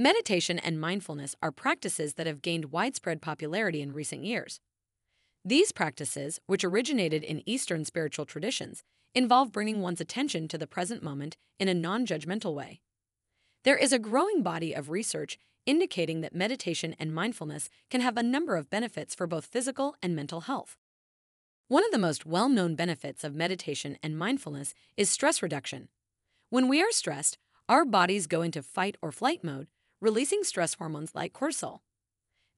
Meditation and mindfulness are practices that have gained widespread popularity in recent years. These practices, which originated in Eastern spiritual traditions, involve bringing one's attention to the present moment in a non judgmental way. There is a growing body of research indicating that meditation and mindfulness can have a number of benefits for both physical and mental health. One of the most well known benefits of meditation and mindfulness is stress reduction. When we are stressed, our bodies go into fight or flight mode, releasing stress hormones like cortisol.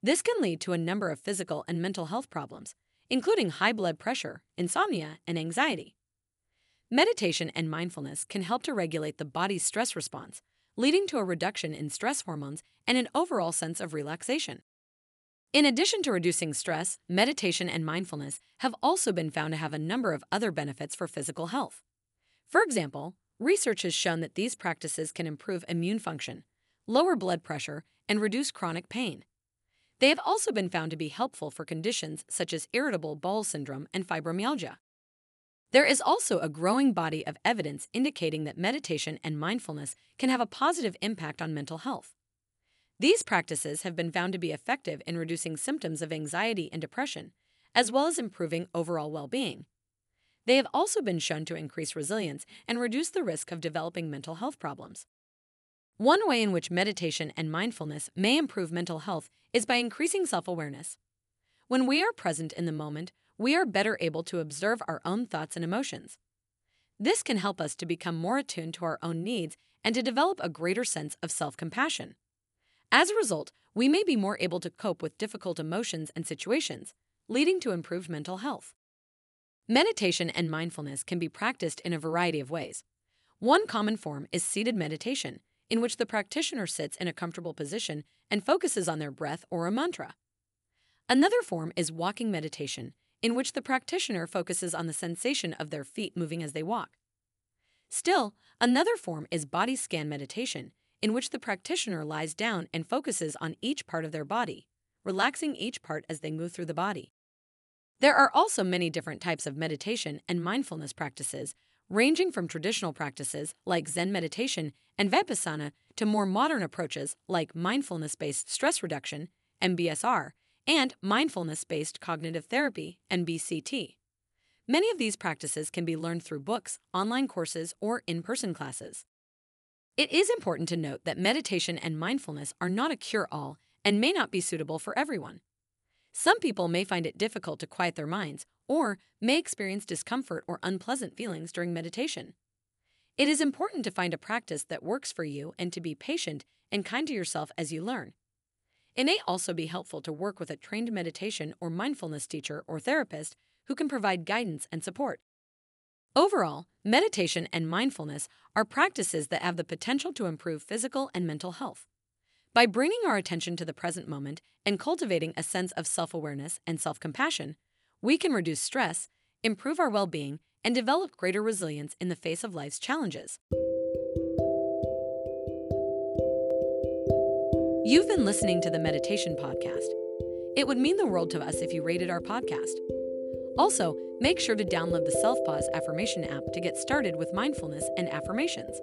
This can lead to a number of physical and mental health problems, including high blood pressure, insomnia, and anxiety. Meditation and mindfulness can help to regulate the body's stress response, leading to a reduction in stress hormones and an overall sense of relaxation. In addition to reducing stress, meditation and mindfulness have also been found to have a number of other benefits for physical health. For example, research has shown that these practices can improve immune function, lower blood pressure, and reduce chronic pain. They have also been found to be helpful for conditions such as irritable bowel syndrome and fibromyalgia. There is also a growing body of evidence indicating that meditation and mindfulness can have a positive impact on mental health. These practices have been found to be effective in reducing symptoms of anxiety and depression, as well as improving overall well being. They have also been shown to increase resilience and reduce the risk of developing mental health problems. One way in which meditation and mindfulness may improve mental health is by increasing self awareness. When we are present in the moment, we are better able to observe our own thoughts and emotions. This can help us to become more attuned to our own needs and to develop a greater sense of self compassion. As a result, we may be more able to cope with difficult emotions and situations, leading to improved mental health. Meditation and mindfulness can be practiced in a variety of ways. One common form is seated meditation in which the practitioner sits in a comfortable position and focuses on their breath or a mantra. Another form is walking meditation, in which the practitioner focuses on the sensation of their feet moving as they walk. Still, another form is body scan meditation, in which the practitioner lies down and focuses on each part of their body, relaxing each part as they move through the body. There are also many different types of meditation and mindfulness practices ranging from traditional practices like Zen meditation and Vipassana to more modern approaches like mindfulness based stress reduction, MBSR, and mindfulness based cognitive therapy, MBCT. Many of these practices can be learned through books, online courses, or in person classes. It is important to note that meditation and mindfulness are not a cure all and may not be suitable for everyone. Some people may find it difficult to quiet their minds or may experience discomfort or unpleasant feelings during meditation. It is important to find a practice that works for you and to be patient and kind to yourself as you learn. It may also be helpful to work with a trained meditation or mindfulness teacher or therapist who can provide guidance and support. Overall, meditation and mindfulness are practices that have the potential to improve physical and mental health. By bringing our attention to the present moment and cultivating a sense of self awareness and self compassion, we can reduce stress, improve our well being, and develop greater resilience in the face of life's challenges. You've been listening to the Meditation Podcast. It would mean the world to us if you rated our podcast. Also, make sure to download the Selfpause Affirmation app to get started with mindfulness and affirmations.